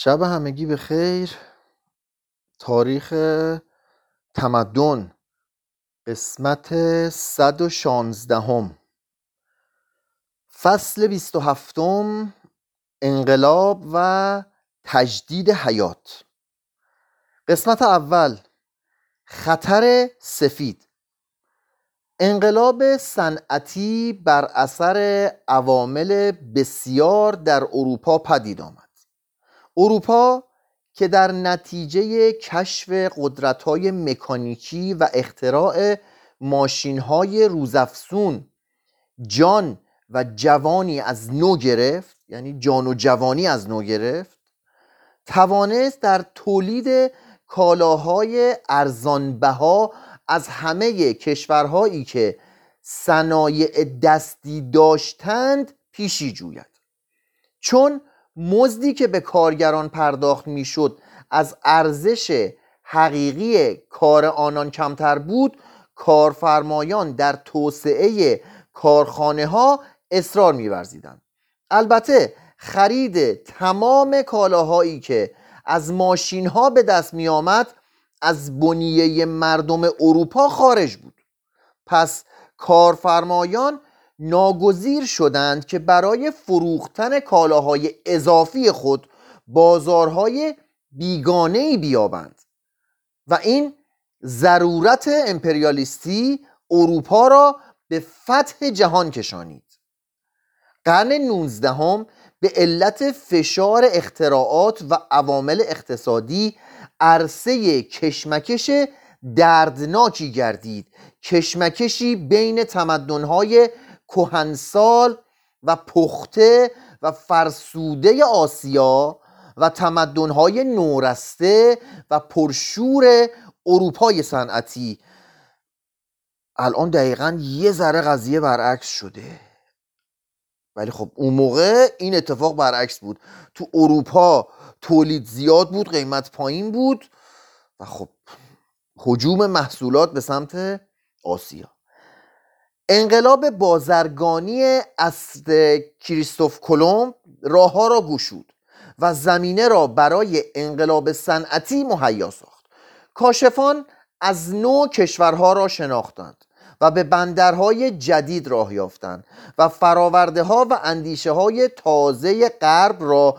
شب همگی به خیر. تاریخ تمدن قسمت 116 هم. فصل 27 انقلاب و تجدید حیات. قسمت اول خطر سفید. انقلاب صنعتی بر اثر عوامل بسیار در اروپا پدید آمد. اروپا که در نتیجه کشف قدرت‌های مکانیکی و اختراع ماشین‌های روزافزون جان و جوانی از نو گرفت یعنی جان و جوانی از نو گرفت توانست در تولید کالاهای ارزانبها از همه کشورهایی که صنایع دستی داشتند پیشی جوید. چون مزدی که به کارگران پرداخت می‌شد از ارزش حقیقی کار آنان کمتر بود کارفرمایان در توسعه کارخانه ها اصرار میورزیدند. البته خرید تمام کالاهایی که از ماشین ها به دست می آمد از بنیه مردم اروپا خارج بود. پس کارفرمایان ناگزیر شدند که برای فروختن کالاهای اضافی خود بازارهای بیگانه بیابند و این ضرورت امپریالیستی اروپا را به فتح جهان کشانید. قرن نوزدهم به علت فشار اختراعات و عوامل اقتصادی عرصه کشمکش دردناکی گردید کشمکشی بین تمدنهای کهنسال و پخته و فرسوده آسیا و تمدنهای نورسته و پرشور اروپای صنعتی. الان دقیقا یه ذره قضیه برعکس شده. ولی خب اون موقع این اتفاق برعکس بود. تو اروپا تولید زیاد بود قیمت پایین بود و خب حجوم محصولات به سمت آسیا. انقلاب بازرگانی اصل کریستوف کلمب راه ها را گشود و زمینه را برای انقلاب صنعتی مهیا ساخت. کاشفان از نو کشورها را شناختند و به بندرهای جدید راه یافتند و فراورده ها و اندیشه های تازه غرب را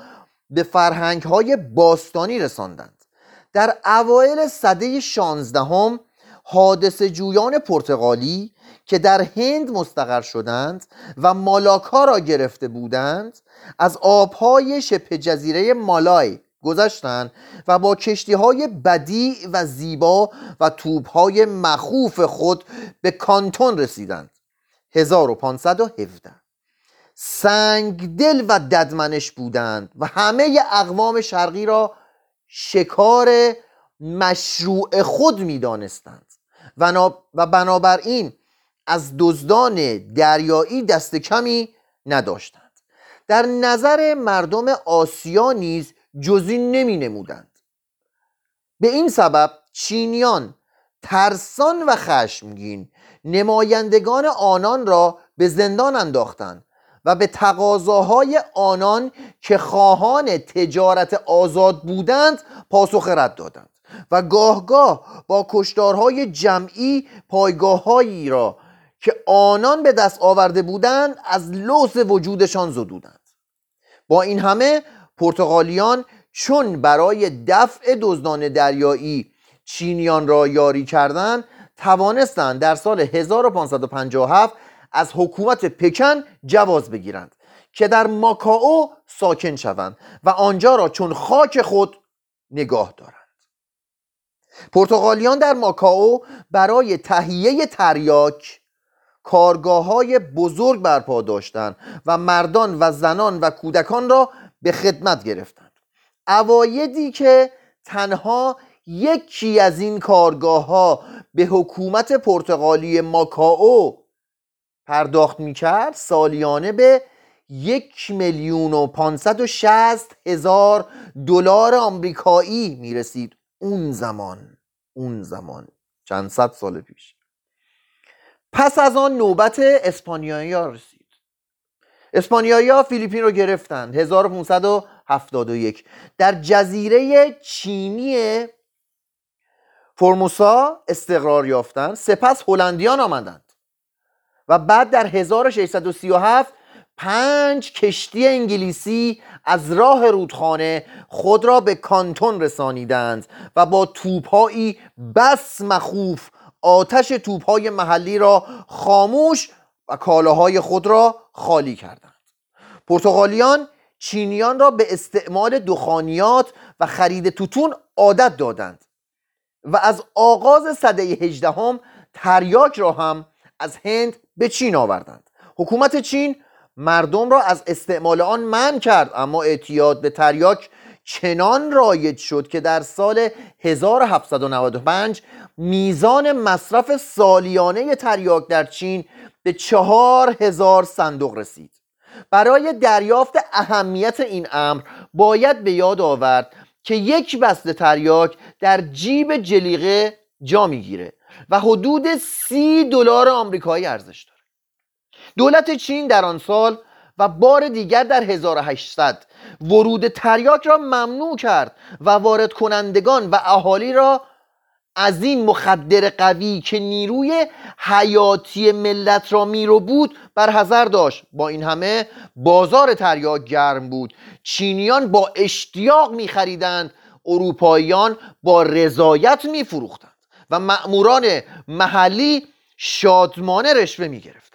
به فرهنگ های باستانی رساندند. در اوایل سده شانزدهم حادث جویان پرتغالی که در هند مستقر شدند و مالاکا را گرفته بودند از آبهای شبه جزیره مالای گذشتند و با کشتی های بدی و زیبا و توپ های مخوف خود به کانتون رسیدند. 1517 سنگدل و ددمنش بودند و همه اقوام شرقی را شکار مشروع خود می‌دانستند. و بنابراین از دزدان دریایی دست کمی نداشتند. در نظر مردم آسیا نیز جزی نمی نمودند. به این سبب چینیان ترسان و خشمگین نمایندگان آنان را به زندان انداختند و به تقاضاهای آنان که خواهان تجارت آزاد بودند پاسخ رد دادند و گاهگاه با کشتارهای جمعی پایگاههایی را که آنان به دست آورده بودند از لوس وجودشان زدودند. با این همه پرتغالیان چون برای دفع دزدان دریایی چینیان را یاری کردند توانستند در سال 1557 از حکومت پکن جواز بگیرند که در ماکائو ساکن شوند و آنجا را چون خاک خود نگاه دارند. پرتغالیان در ماکائو برای تهیه تریاک کارگاه های بزرگ برپا داشتند و مردان و زنان و کودکان را به خدمت گرفتند. اوایدی که تنها یکی از این کارگاه ها به حکومت پرتغالی ماکائو پرداخت می‌کرد سالیانه به یک میلیون و پانصد و شست هزار دلار آمریکایی می‌رسید. اون زمان اون زمان چند صد سال پیش. پس از آن نوبت اسپانیایی ها رسید. اسپانیایی ها فیلیپین رو گرفتند. 1500 1071 در جزیره چینی فرموسا استقرار یافتند. سپس هلندیان آمدند. و بعد در 1637 پنج کشتی انگلیسی از راه رودخانه خود را به کانتون رسانیدند و با توپهایی بس مخوف آتش توپهای محلی را خاموش و کالاهای خود را خالی کردند. پرتغالیان چینیان را به استعمال دخانیات و خرید توتون عادت دادند و از آغاز سده هجدهم تریاک را هم از هند به چین آوردند. حکومت چین مردم را از استعمال آن من کرد اما اعتیاد به تریاک چنان رایج شد که در سال 1795 میزان مصرف سالیانه تریاک در چین به چهار هزار صندوق رسید. برای دریافت اهمیت این امر باید به یاد آورد که یک بسته تریاک در جیب جلیقه جا می‌گیره و حدود سی دلار آمریکایی ارزش داره. دولت چین در آن سال و بار دیگر در 1800 ورود تریاک را ممنوع کرد و وارد کنندگان و اهالی را از این مخدر قوی که نیروی حیاتی ملت را میرو بود بر حذر داشت. با این همه بازار تریاک گرم بود. چینیان با اشتیاق میخریدند اروپاییان با رضایت میفروختند و مأموران محلی شادمانه رشوه می‌گرفتند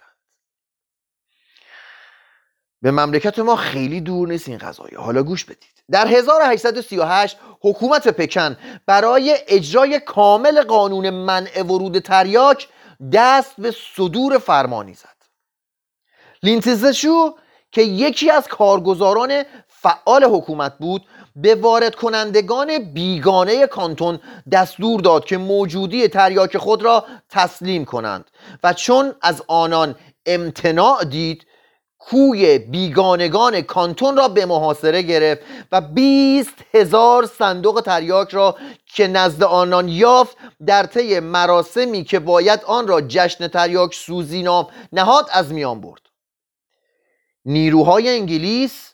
به مملکت ما خیلی دور نیست این قضایه. حالا گوش بدید. در 1838 حکومت پکن برای اجرای کامل قانون منع ورود تریاک دست به صدور فرمانی زد. لینتزشو که یکی از کارگزاران فعال حکومت بود به وارد کنندگان بیگانه کانتون دستور داد که موجودی تریاک خود را تسلیم کنند و چون از آنان امتناع دید کوی بیگانگان کانتون را به محاصره گرفت و بیست هزار صندوق تریاک را که نزد آنان یافت در طی مراسمی که باید آن را جشن تریاک سوزی نام نهاد از میان برد. نیروهای انگلیس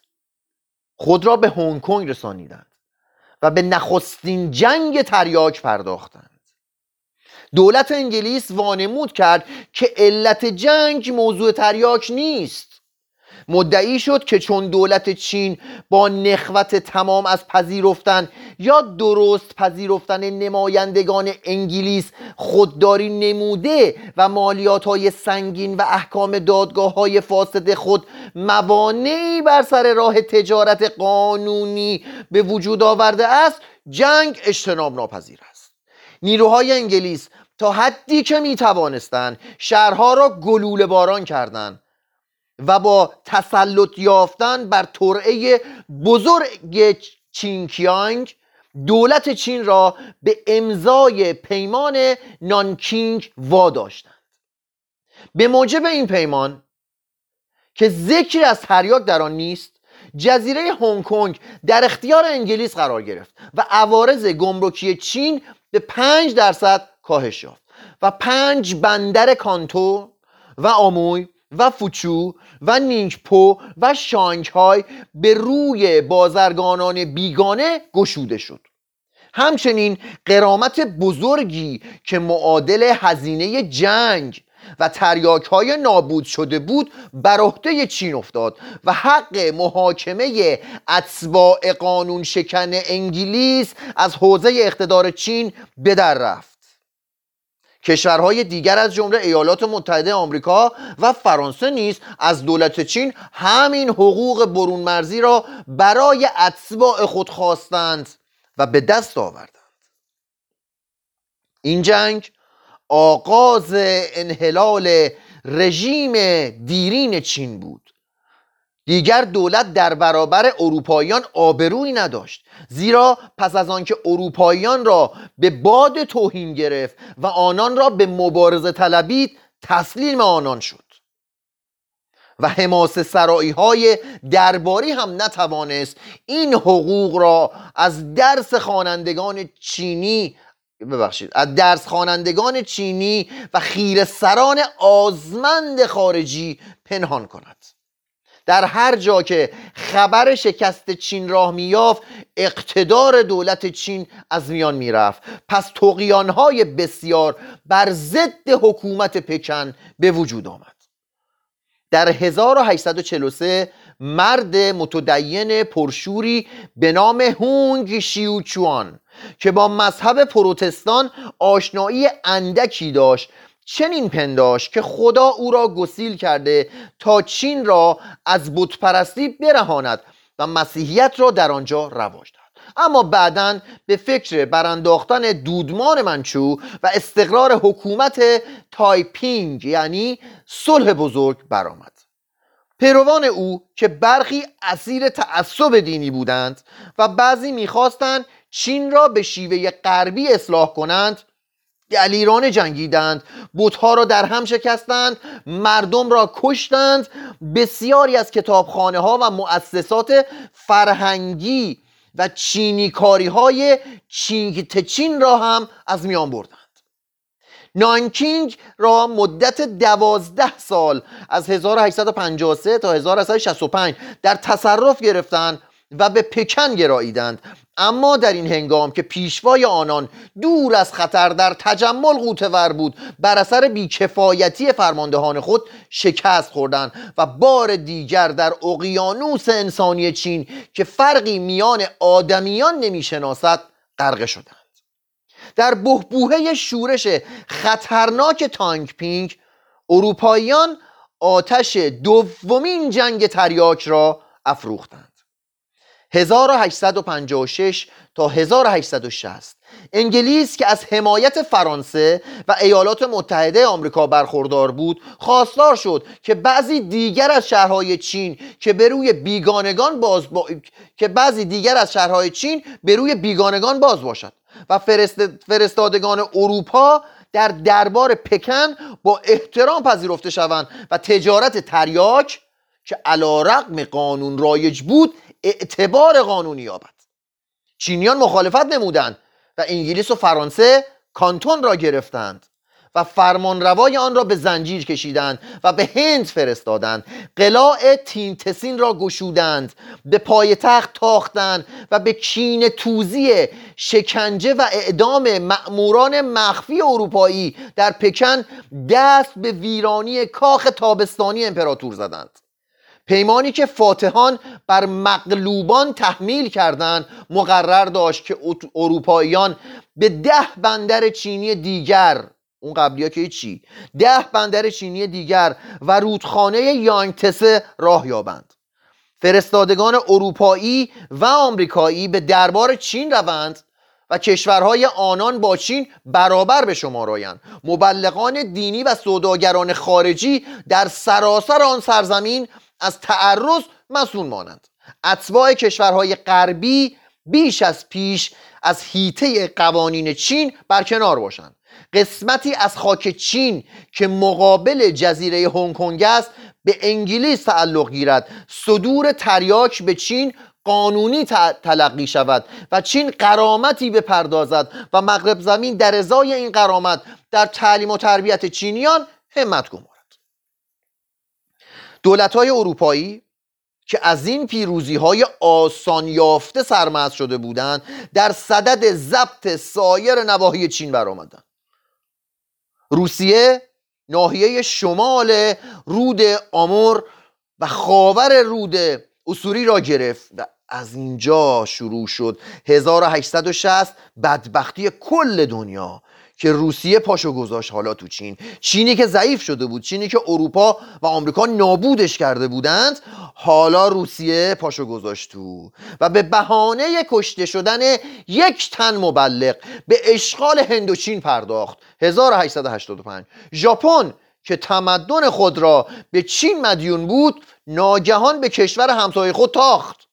خود را به هنگ کنگ رسانیدند و به نخستین جنگ تریاک پرداختند. دولت انگلیس وانمود کرد که علت جنگ موضوع تریاک نیست. مدعی شد که چون دولت چین با نخوت تمام از پذیرفتن یا درست پذیرفتن نمایندگان انگلیس خودداری نموده و مالیات های سنگین و احکام دادگاه های فاسد خود موانعی بر سر راه تجارت قانونی به وجود آورده است جنگ اجتناب ناپذیر است. نیروهای انگلیس تا حدی که می توانستند شهرها را گلوله باران کردند و با تسلط یافتن بر ترعه بزرگ چینکیانگ دولت چین را به امضای پیمان نانکینگ واداشتند. به موجب این پیمان که ذکری از تریاک در آن نیست جزیره هنگ کنگ در اختیار انگلیس قرار گرفت و عوارض گمرکی چین به پنج درصد کاهش یافت و پنج بندر کانتو و آموی و فوچو و نینگپو و شانگهای به روی بازرگانان بیگانه گشوده شد. همچنین قرامت بزرگی که معادل هزینه جنگ و تریاک های نابود شده بود بر عهده چین افتاد و حق محاکمه اتباع قانون شکن انگلیس از حوزه اقتدار چین به در رفت. کشورهای دیگر از جمله ایالات متحده آمریکا و فرانسه نیز از دولت چین همین حقوق برون مرزی را برای اتباع خود خواستند و به دست آوردند. این جنگ آغاز انحلال رژیم دیرین چین بود. دیگر دولت در برابر اروپاییان آبرویی نداشت. زیرا پس از آنکه اروپاییان را به باد توهین گرفت و آنان را به مبارزه طلبید تسلیم آنان شد. و حماس سرایی های درباری هم نتوانست این حقوق را از درس خوانندگان چینی ببخشید از درس خوانندگان چینی و خیر سران آزمند خارجی پنهان کند. در هر جا که خبر شکست چین راه میافت اقتدار دولت چین از میان می‌رفت. پس تقیانهای بسیار بر ضد حکومت پکن به وجود آمد. در 1843 مرد متدین پرشوری به نام هونگ شیوچوان که با مذهب پروتستان آشنایی اندکی داشت چنین پنداشت که خدا او را گسیل کرده تا چین را از بتپرستی برهاند و مسیحیت را در آنجا رواج دهد. اما بعدا به فکر برانداختن دودمان منچو و استقرار حکومت تایپینگ یعنی صلح بزرگ برآمد. پیروان او که برخی اسیر تعصب دینی بودند و بعضی می‌خواستند چین را به شیوه غربی اصلاح کنند دلیران جنگیدند. بتها را در هم شکستند مردم را کشتند. بسیاری از کتابخانه ها و مؤسسات فرهنگی و چینی کاری های چینگ تچین را هم از میان بردند. نانکینگ را مدت دوازده سال از 1853 تا 1865 در تصرف گرفتند و به پکن گراییدند. اما در این هنگام که پیشوای آنان دور از خطر در تجمل قوتور بود بر اثر بیکفایتی فرماندهان خود شکست خوردند و بار دیگر در اقیانوس انسانی چین که فرقی میان آدمیان نمی‌شناسد غرقه شدند. در بهبوهه شورش خطرناک تانک پینگ اروپاییان آتش دومین جنگ تریاک را افروختند. 1856 تا 1860 انگلیس که از حمایت فرانسه و ایالات متحده آمریکا برخوردار بود خواستار شد که بعضی دیگر از شهرهای چین که به روی بیگانگان باز با... که بعضی دیگر از شهرهای چین به روی بیگانگان باز باشد. و فرست... فرستادگان اروپا در دربار پکن با احترام پذیرفته شوند و تجارت تریاک که علا رقم قانون رایج بود اعتبار قانونی یابد. چینیان مخالفت نمودند و انگلیس و فرانسه کانتون را گرفتند و فرمانروای آن را به زنجیر کشیدند و به هند فرستادند. قلاع تینتسین را گشودند به پایتخت تاختند و به کین توزی شکنجه و اعدام مأموران مخفی اروپایی در پکن دست به ویرانی کاخ تابستانی امپراتور زدند. پیمانی که فاتحان بر مغلوبان تحمیل کردند مقرر داشت که اروپاییان به ده بندر چینی دیگر اون قبلی که چی؟ ده بندر چینی دیگر و رودخانه یانگتسه راه یابند. فرستادگان اروپایی و آمریکایی به دربار چین روند و کشورهای آنان با چین برابر به شما رایند. مبلغان دینی و سوداگران خارجی در سراسر آن سرزمین از تعرض مسئول مانند. اتباع کشورهای غربی بیش از پیش از هیته قوانین چین برکنار باشند. قسمتی از خاک چین که مقابل جزیره هنگ کنگ است به انگلیس تعلق گیرد. صدور تریاک به چین قانونی تلقی شود و چین قرامتی بپردازد و مغرب زمین در ازای این قرامت در تعلیم و تربیت چینیان همت گمارد دولت های اروپایی که از این پیروزی های آسان یافته سرمست شده بودند در صدد ضبط سایر نواحی چین برآمدند. روسیه ناحیه شمال رود آمور و خاور رود اصوری را گرفت و از اینجا شروع شد. 1860 بدبختی کل دنیا. که روسیه پاشو گذاشت حالا تو چین. چینی که ضعیف شده بود چینی که اروپا و آمریکا نابودش کرده بودند حالا روسیه پاشو گذاشت تو. و به بهانه کشته شدن یک تن مبلغ به اشغال هندوچین پرداخت. 1885 ژاپن که تمدن خود را به چین مدیون بود ناگهان به کشور همسایه خود تاخت.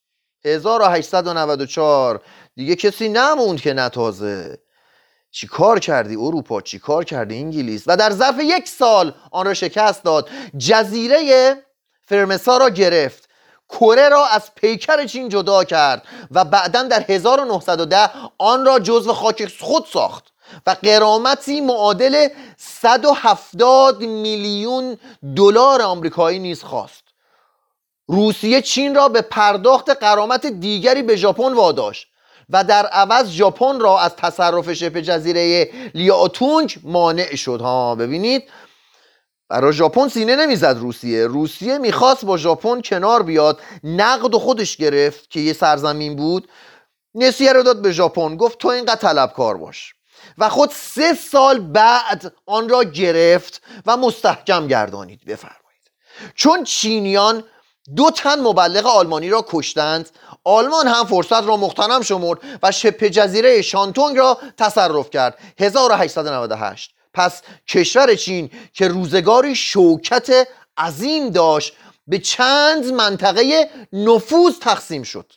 1894 دیگه کسی نموند که نتازه. چی کار کردی اروپا؟ چی کار کردی انگلیس؟ و در ظرف یک سال آن را شکست داد. جزیره فرمسا را گرفت. کره را از پیکر چین جدا کرد و بعدا در 1910 آن را جزو خاک خود ساخت و قرامتی معادل 170 میلیون دلار آمریکایی نیز خواست. روسیه چین را به پرداخت قرامت دیگری به ژاپن واداشت. و در عوض ژاپن را از تصرف شبه جزیره لیاتونگ مانع شد. ها ببینید. برای ژاپن سینه نمی‌زد روسیه. روسیه می‌خواست با ژاپن کنار بیاد. نقد و خودش گرفت که یه سرزمین بود. نسیه رو داد به ژاپن. گفت تو اینقدر طلبکار باش. و خود سه سال بعد آن را گرفت و مستحکم گردانید. بفرمایید. چون چینیان دو تن مبلغ آلمانی را کشتند آلمان هم فرصت را مختنم شمرد و شبه جزیره شانتونگ را تصرف کرد. 1898 پس کشور چین که روزگاری شوکت عظیم داشت به چند منطقه نفوذ تقسیم شد.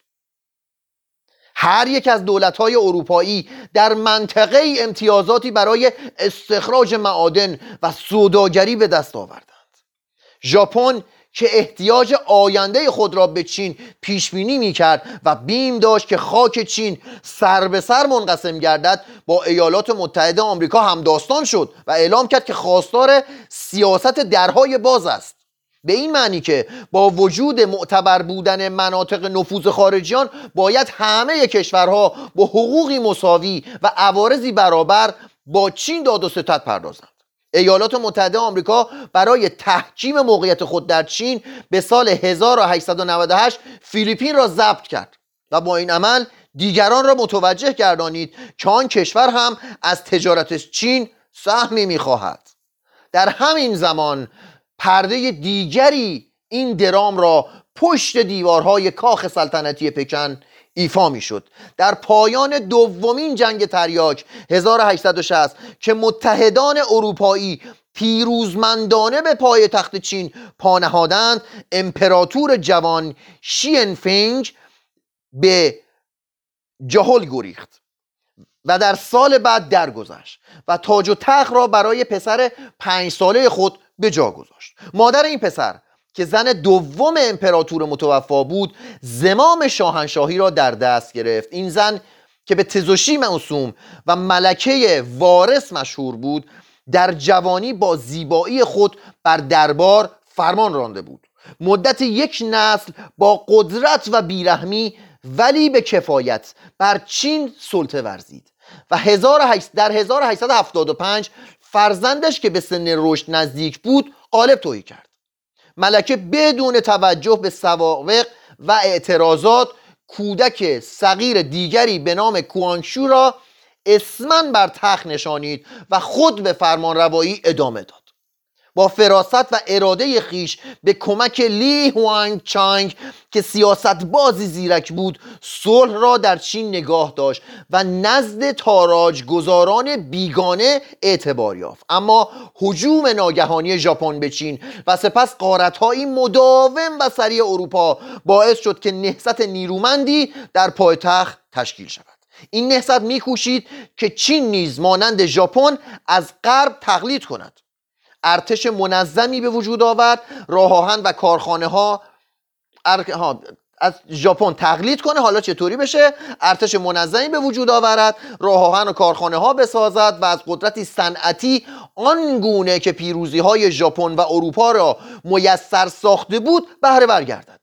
هر یک از دولت‌های اروپایی در منطقه امتیازاتی برای استخراج معادن و سوداگری به دست آوردند. ژاپن که احتیاج آینده خود را به چین پیش بینی می کرد و بیم داشت که خاک چین سر به سر منقسم گردد با ایالات متحده آمریکا هم داستان شد و اعلام کرد که خواستار سیاست درهای باز است. به این معنی که با وجود معتبر بودن مناطق نفوذ خارجیان باید همه کشورها با حقوقی مساوی و عوارضی برابر با چین داد و ستد پردازند. ایالات متحده آمریکا برای تحکیم موقعیت خود در چین به سال 1898 فیلیپین را ضبط کرد و با این عمل دیگران را متوجه گردانید که آن کشور هم از تجارت چین سهمی می‌خواهد. در همین زمان پرده دیگری این درام را پشت دیوارهای کاخ سلطنتی پکن ایفا می‌شد. در پایان دومین جنگ تریاک 1860 که متحدان اروپایی پیروزمندانه به پای تخت چین پانهادند امپراتور جوان شینفنگ به جهل گریخت و در سال بعد درگذشت و تاج و تخت را برای پسر پنج ساله خود به جا گذاشت. مادر این پسر که زن دوم امپراتور متوفا بود زمام شاهنشاهی را در دست گرفت. این زن که به تزوشی موسوم و ملکه وارث مشهور بود در جوانی با زیبایی خود بر دربار فرمان رانده بود. مدت یک نسل با قدرت و بیرحمی ولی به کفایت بر چین سلطه ورزید و در 1875 فرزندش که به سن رشد نزدیک بود غالب توهی کرد. ملکه بدون توجه به سواقق و اعتراضات کودک صغیر دیگری به نام کوانشو را اسمن بر تخت نشانید و خود به فرمان روایی ادامه داد. با فراست و اراده خیش به کمک لی هوانگ چانگ که سیاست بازی زیرک بود صلح را در چین نگاه داشت و نزد تاراج گذاران بیگانه اعتبار یافت. اما حجوم ناگهانی ژاپن به چین و سپس قارتهایی مداوم و سریع اروپا باعث شد که نهضت نیرومندی در پایتخت تشکیل شود. این نهضت میکوشید که چین نیز مانند ژاپن از غرب تقلید کند. ارتش منظمی به وجود آورد. راه آهن و کارخانه ها از ژاپن تقلید کنه. حالا چطوری بشه؟ ارتش منظمی به وجود آورد. راه آهن و کارخانه ها بسازد و از قدرتی صنعتی آنگونه که پیروزی های ژاپن و اروپا را میسر ساخته بود بهره برگردد.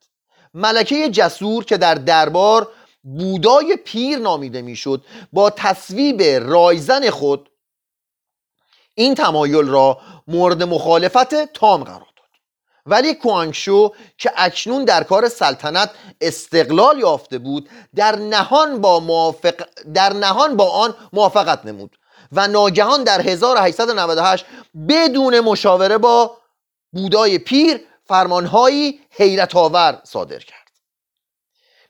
ملکه جسور که در دربار بودای پیر نامیده می‌شد با تصویب رایزن خود این تمایل را مورد مخالفت تام قرار داد. ولی کوانگشو که اکنون در کار سلطنت استقلال یافته بود در نهان با, موافق در نهان با آن موافقت نمود و ناگهان در 1898 بدون مشاوره با بودای پیر فرمانهایی حیرت آور صادر کرد.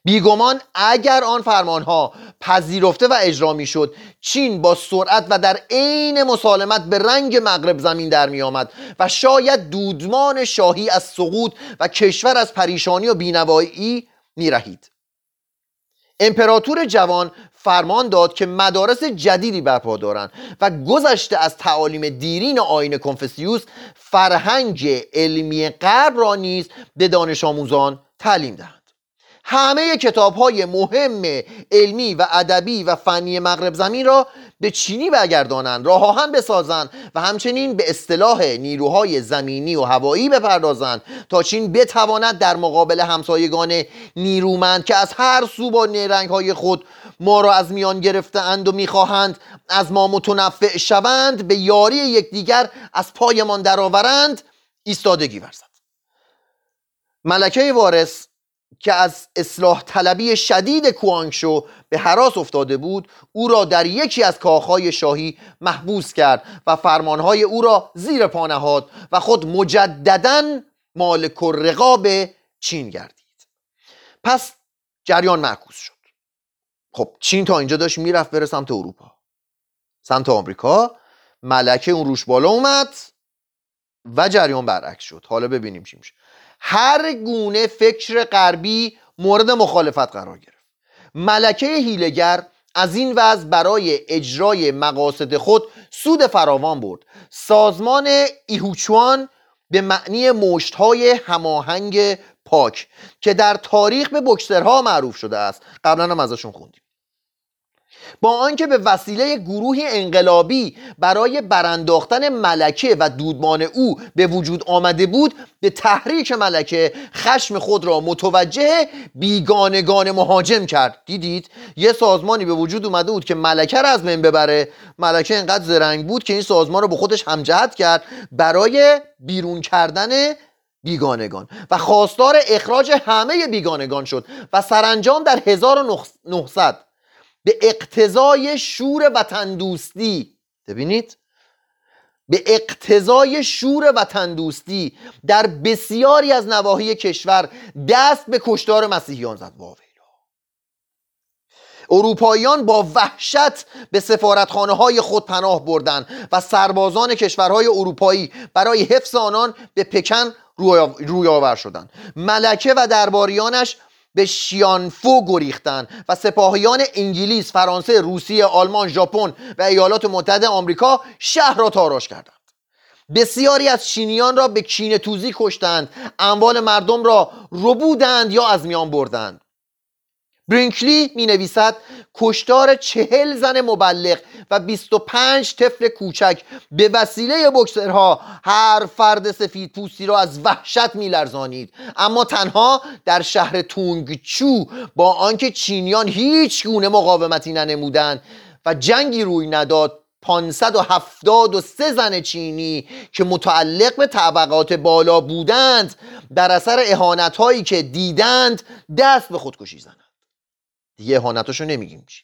بیگمان اگر آن فرمانها پذیرفته و اجرا می شد چین با سرعت و در عین مسالمت به رنگ مغرب زمین در می آمد و شاید دودمان شاهی از سقوط و کشور از پریشانی و بینوایی می رهید. امپراتور جوان فرمان داد که مدارس جدیدی برپا دارند و گذشته از تعالیم دیرین آین کنفسیوس فرهنگ علمی غرب را نیز به دانش آموزان تعلیم دهند همه کتاب های مهم علمی و ادبی و فنی مغرب زمین را به چینی برگردانند راه آهن بسازند و همچنین به اصطلاح نیروهای زمینی و هوایی بپردازند تا چین بتواند در مقابل همسایگان نیرومند که از هر سو با نیرنگ های خود ما را از میان گرفتهاند و می‌خواهند از ما متنفع شوند به یاری یکدیگر از پایمان درآورند ایستادگی ورزد. ملکه وارث که از اصلاح طلبی شدید کوانگشو به حراس افتاده بود او را در یکی از کاخهای شاهی محبوس کرد و فرمانهای او را زیر پا نهاد و خود مجددا مالک رقاب چین گردید. پس جریان معکوس شد. خب چین تا اینجا داشت می‌رفت بره سمت اروپا. سمت آمریکا ملکه اون روش بالا اومد و جریان برعکس شد. حالا ببینیم چی میشه. هر گونه فکر غربی مورد مخالفت قرار گرفت. ملکه هیلگر از این وضع برای اجرای مقاصد خود سود فراوان برد. سازمان ایهوچوان به معنی مشتهای هماهنگ پاک که در تاریخ به بکسرها معروف شده است. قبلا هم ازشون خوندیم. با آنکه به وسیله گروهی انقلابی برای برانداختن ملکه و دودمان او به وجود آمده بود به تحریک ملکه خشم خود را متوجه بیگانگان مهاجم کرد. دیدید؟ یه سازمانی به وجود اومده بود که ملکه را از من ببره. ملکه انقدر زرنگ بود که این سازمان رو به خودش همجهت کرد برای بیرون کردن بیگانگان. و خواستار اخراج همه بیگانگان شد و سرانجام در 1900 به اقتضای شور وطن دوستی ببینید. به اقتضای شور وطن دوستی در بسیاری از نواحی کشور دست به کشتار مسیحیان زد. واویلا اروپاییان با وحشت به سفارتخانه های خود پناه بردند و سربازان کشورهای اروپایی برای حفظ آنان به پکن روی آور شدند ملکه و درباریانش به شیانفو گریختن و سپاهیان انگلیس، فرانسه، روسیه، آلمان، ژاپن و ایالات متحده آمریکا شهر را تاراش کردند. بسیاری از چینیان را به کینه توزی کشتند. اموال مردم را ربودند یا از میان بردند. برینکلی می نویسد کشتار چهل زن مبلغ و 25 طفل کوچک. به وسیله بکسرها هر فرد سفید پوستی را از وحشت می لرزانید اما تنها در شهر تونگچو با آنکه چینیان هیچ گونه مقاومتی ننمودند و جنگی روی نداد 573 زن چینی که متعلق به طبقات بالا بودند در اثر احانت هایی که دیدند دست به خودکشی زنند دیگه اهانتاشو نمیگیم چی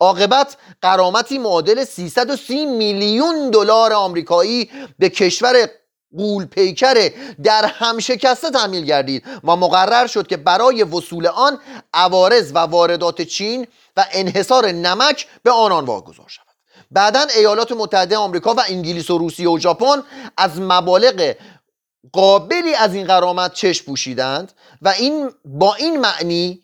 عاقبت قرامتی معادل 330 میلیون دلار آمریکایی به کشور قول پیکر در هم شکسته تحمیل گردید و مقرر شد که برای وصول آن عوارض و واردات چین و انحصار نمک به آنان واگذار شود. بعدا ایالات متحده آمریکا و انگلیس و روسیه و ژاپن از مبالغ قابلی از این قرامت چشم پوشیدند و این با این معنی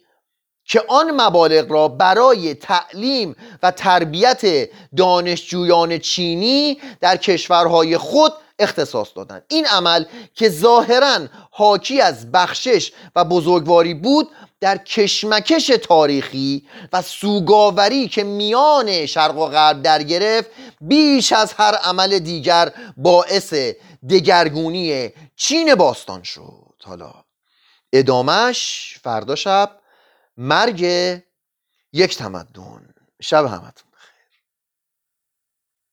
که آن مبالغ را برای تعلیم و تربیت دانشجویان چینی در کشورهای خود اختصاص دادند. این عمل که ظاهرا حاکی از بخشش و بزرگواری بود در کشمکش تاریخی و سوگاوری که میان شرق و غرب در گرفت بیش از هر عمل دیگر باعث دگرگونی چین باستان شد. حالا ادامش فردا شب مرگ یک تمدن. شب همتون.